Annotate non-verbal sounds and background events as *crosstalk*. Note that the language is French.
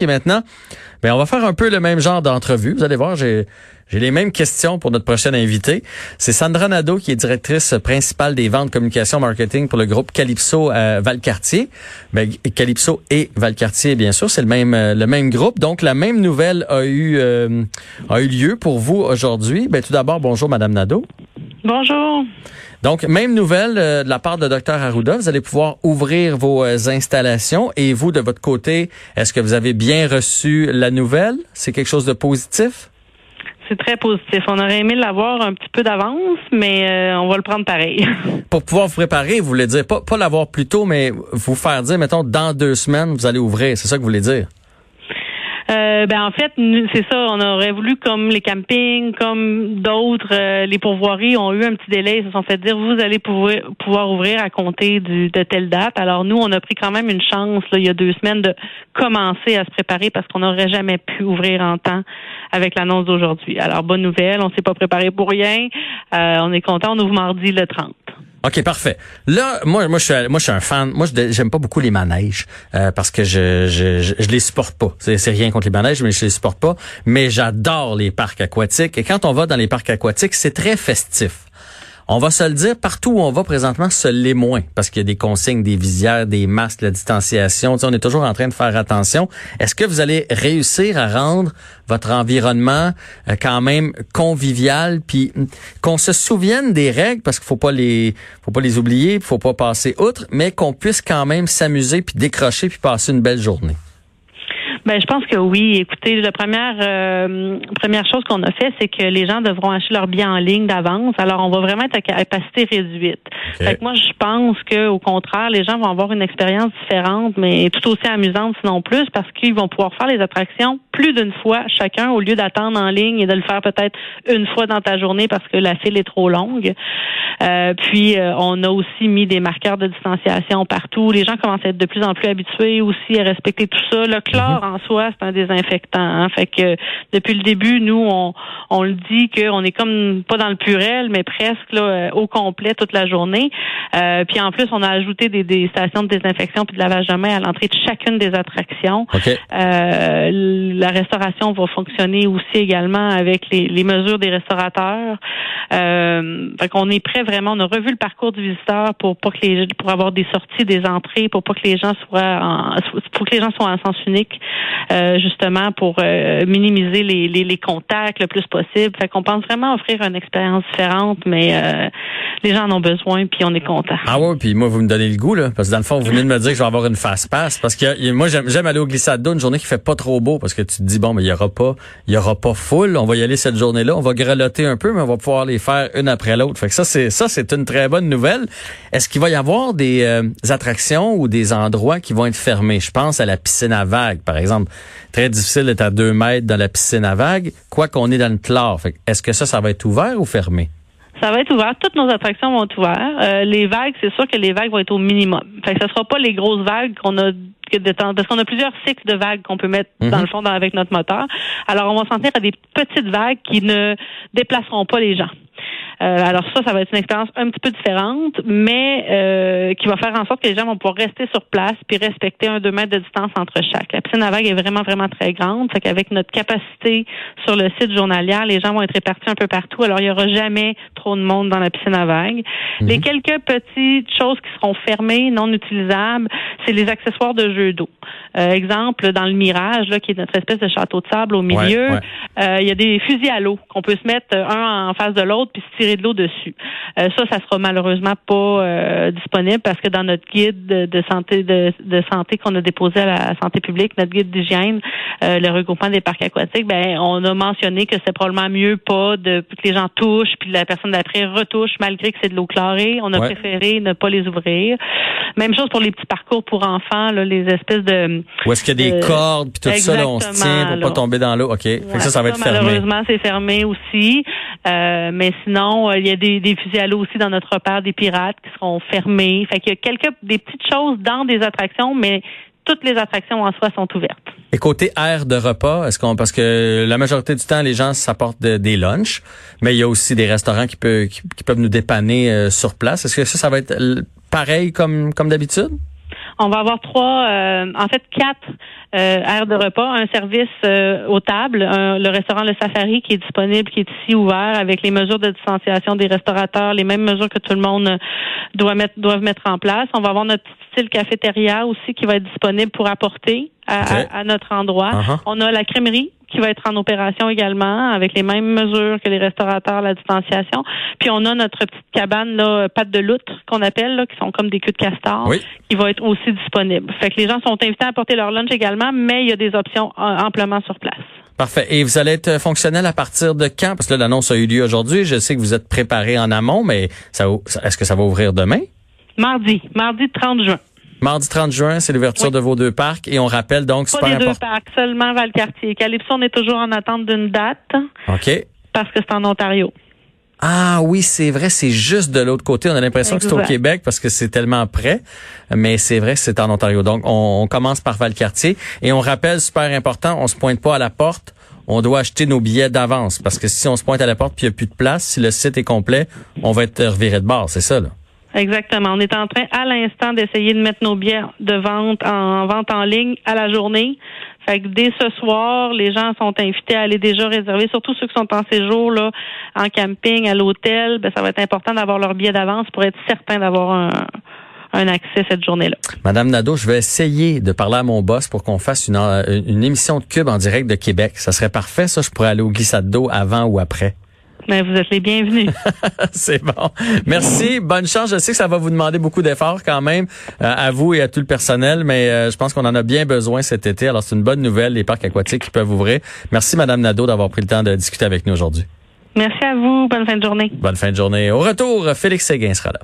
Et maintenant, ben on va faire un peu le même genre d'entrevue. Vous allez voir, j'ai les mêmes questions pour notre prochaine invité. C'est Sandra Nadeau qui est directrice principale des ventes communication marketing pour le groupe Calypso euh, Valcartier. Ben, Calypso et Valcartier, bien sûr, c'est le même euh, le même groupe. Donc la même nouvelle a eu euh, a eu lieu pour vous aujourd'hui. Ben tout d'abord, bonjour Madame Nadeau. Bonjour. Donc, même nouvelle euh, de la part de Dr Arruda, vous allez pouvoir ouvrir vos euh, installations. Et vous, de votre côté, est-ce que vous avez bien reçu la nouvelle? C'est quelque chose de positif? C'est très positif. On aurait aimé l'avoir un petit peu d'avance, mais euh, on va le prendre pareil. *laughs* Pour pouvoir vous préparer, vous voulez dire, pas, pas l'avoir plus tôt, mais vous faire dire, mettons, dans deux semaines, vous allez ouvrir. C'est ça que vous voulez dire? Euh, ben en fait, c'est ça. On aurait voulu comme les campings, comme d'autres, euh, les pourvoiries ont eu un petit délai. Ils se sont fait dire vous allez pouvoir, pouvoir ouvrir à compter du, de telle date. Alors nous, on a pris quand même une chance là, il y a deux semaines de commencer à se préparer parce qu'on n'aurait jamais pu ouvrir en temps avec l'annonce d'aujourd'hui. Alors bonne nouvelle, on s'est pas préparé pour rien. Euh, on est content. On ouvre mardi le 30. OK, parfait. Là, moi, moi, je suis, moi, je suis un fan. Moi, j'aime pas beaucoup les manèges euh, parce que je, je, je, les supporte pas. C'est rien contre les manèges, mais je les supporte pas. Mais j'adore les parcs aquatiques. Et quand on va dans les parcs aquatiques, c'est très festif. On va se le dire, partout où on va présentement, ce l'est moins, parce qu'il y a des consignes, des visières, des masques, la distanciation. on est toujours en train de faire attention. Est-ce que vous allez réussir à rendre votre environnement euh, quand même convivial, puis hum, qu'on se souvienne des règles, parce qu'il faut pas les, faut pas les oublier, faut pas passer outre, mais qu'on puisse quand même s'amuser, puis décrocher, puis passer une belle journée? Ben, je pense que oui. Écoutez, la première euh, première chose qu'on a fait, c'est que les gens devront acheter leurs billets en ligne d'avance. Alors, on va vraiment être à capacité réduite. Fait que moi, je pense que au contraire, les gens vont avoir une expérience différente, mais tout aussi amusante, sinon plus, parce qu'ils vont pouvoir faire les attractions plus d'une fois chacun au lieu d'attendre en ligne et de le faire peut-être une fois dans ta journée parce que la file est trop longue. Euh, puis, euh, on a aussi mis des marqueurs de distanciation partout. Les gens commencent à être de plus en plus habitués aussi à respecter tout ça. Le chlore mhm soi, c'est un désinfectant. Hein. Fait que depuis le début, nous, on, on le dit qu'on est comme pas dans le purel, mais presque là, euh, au complet toute la journée. Euh, puis en plus, on a ajouté des, des, stations de désinfection puis de lavage de main à l'entrée de chacune des attractions. Euh, la restauration va fonctionner aussi également avec les, les mesures des restaurateurs. Euh, fait qu'on est prêt vraiment. On a revu le parcours du visiteur pour pas que les pour avoir des sorties, des entrées, pour pas que les gens soient en, pour que les gens soient en sens unique. Euh, justement pour euh, minimiser les, les, les, contacts le plus possible. Fait qu'on pense vraiment offrir une expérience différente, mais euh, les gens en ont besoin, puis on est content. Ah ouais, puis moi vous me donnez le goût là, parce que dans le fond vous venez de me dire que je vais avoir une fast pass, parce que moi j'aime aller au glissade d'eau une journée qui fait pas trop beau, parce que tu te dis bon mais il y aura pas, il y aura pas full, on va y aller cette journée-là, on va grelotter un peu, mais on va pouvoir les faire une après l'autre. Fait que ça c'est ça c'est une très bonne nouvelle. Est-ce qu'il va y avoir des attractions ou des endroits qui vont être fermés? Je pense à la piscine à vagues par exemple très difficile d'être à deux mètres dans la piscine à vagues, quoi qu'on est dans le chlore. Est-ce que ça, ça va être ouvert ou fermé? Ça va être ouvert. Toutes nos attractions vont être ouvertes. Euh, les vagues, c'est sûr que les vagues vont être au minimum. Fait que ce sera pas les grosses vagues qu'on a parce qu'on a plusieurs cycles de vagues qu'on peut mettre dans mhm. le fond avec notre moteur. Alors, on va s'en tenir à des petites vagues qui ne déplaceront pas les gens. Euh, alors ça, ça va être une expérience un petit peu différente, mais euh, qui va faire en sorte que les gens vont pouvoir rester sur place puis respecter un deux mètres de distance entre chaque. La piscine à vagues est vraiment, vraiment très grande. Fait qu'avec notre capacité sur le site journalière, les gens vont être répartis un peu partout. Alors, il n'y aura jamais trop de monde dans la piscine à vagues. Mhm. Les quelques petites choses qui seront fermées, non utilisables, c'est les accessoires de jeu d'eau. Euh, exemple, dans le Mirage, là, qui est notre espèce de château de sable au milieu, il y a des fusils à l'eau qu'on peut se mettre un en face de l'autre puis se tirer de l'eau dessus. Euh, ça, ça sera malheureusement pas euh, disponible parce que dans notre guide de, santé de, santé qu'on a déposé à la santé publique, notre guide d'hygiène, euh, le regroupement des parcs aquatiques, ben on a mentionné que c'est probablement mieux pas de que les gens touchent puis la personne d'après retouche malgré que c'est de l'eau chlorée. On a préféré ne pas les ouvrir. Même chose pour les petits parcours pour enfants, là, les espèces de. Où est-ce qu'il y a des cordes puis tout ça, là, on se tient pour pas tomber dans l'eau. Ok. ça, ça va être fermé. Malheureusement, c'est fermé aussi. Mais sinon, il y a des, des fusils à l'eau aussi dans notre repère des pirates qui seront fermés. Fait qu'il y a quelques des petites choses dans des attractions, mais toutes les attractions en soi sont ouvertes. Et côté air de repas, est-ce qu'on parce que la majorité du temps les gens s'apportent des lunchs, mais il y a aussi des restaurants qui peuvent qui, peuvent nous dépanner euh, sur place. Est-ce que ça ça va être pareil comme comme d'habitude? On va avoir trois, euh, en fait quatre euh, aires de repas, un service euh, aux tables, le restaurant Le Safari qui est disponible, qui est ici ouvert avec les mesures de distanciation des restaurateurs, les mêmes mesures que tout le monde doit mettre, doivent mettre en place. On va avoir notre style cafétéria aussi qui va être disponible pour apporter à, notre endroit. Uh-huh. On a la crèmerie qui va être en opération également avec les mêmes mesures que les restaurateurs, la distanciation. Puis on a notre petite cabane là, pâte de loutre qu'on appelle, là, qui sont comme des queues de castor, qui va être aussi disponible. Fait que les gens sont invités à apporter leur lunch également, mais il y a des options euh, amplement sur place. Parfait. Et vous allez être fonctionnel à partir de quand? Parce que l'annonce a eu lieu aujourd'hui. Je sais que vous êtes préparé en amont, mais ça, est-ce que ça va ouvrir demain? Mardi. Mardi 30 juin. Mardi 30 juin, c'est l'ouverture de vos deux parcs et on rappelle donc Pas les deux parcs, seulement Valcartier. Calypso, on est toujours en attente d'une date. OK. Parce que c'est en Ontario. Ah oui, c'est vrai, c'est juste de l'autre côté. On a l'impression que c'est au Québec parce que c'est tellement près, mais c'est vrai, c'est en Ontario. Donc, on, commence par Valcartier et on rappelle, super important, on se pointe pas à la porte. On doit acheter nos billets d'avance parce que si on se pointe à la porte puis il n'y a plus de place, si le site est complet, on va être reviré de bord. C'est ça, là. Exactement. On est en train à l'instant d'essayer de mettre nos billets de vente en vente en ligne à la journée. Fait que dès ce soir, les gens sont invités à aller déjà réserver, surtout ceux qui sont en séjour là, en camping, à l'hôtel. Ben, ça va être important d'avoir leur billet d'avance pour être certain d'avoir un, un accès cette journée-là. Madame Nadeau, je vais essayer de parler à mon boss pour qu'on fasse une, une émission de Cube en direct de Québec. Ça serait parfait, ça. Je pourrais aller au glissade d'eau avant ou après. Mais vous êtes les bienvenus. *laughs* c'est bon. Merci. Bonne chance. Je sais que ça va vous demander beaucoup d'efforts quand même euh, à vous et à tout le personnel, mais euh, je pense qu'on en a bien besoin cet été. Alors c'est une bonne nouvelle, les parcs aquatiques qui peuvent ouvrir. Merci Madame Nadeau d'avoir pris le temps de discuter avec nous aujourd'hui. Merci à vous. Bonne fin de journée. Bonne fin de journée. Au retour, Félix Séguin sera là.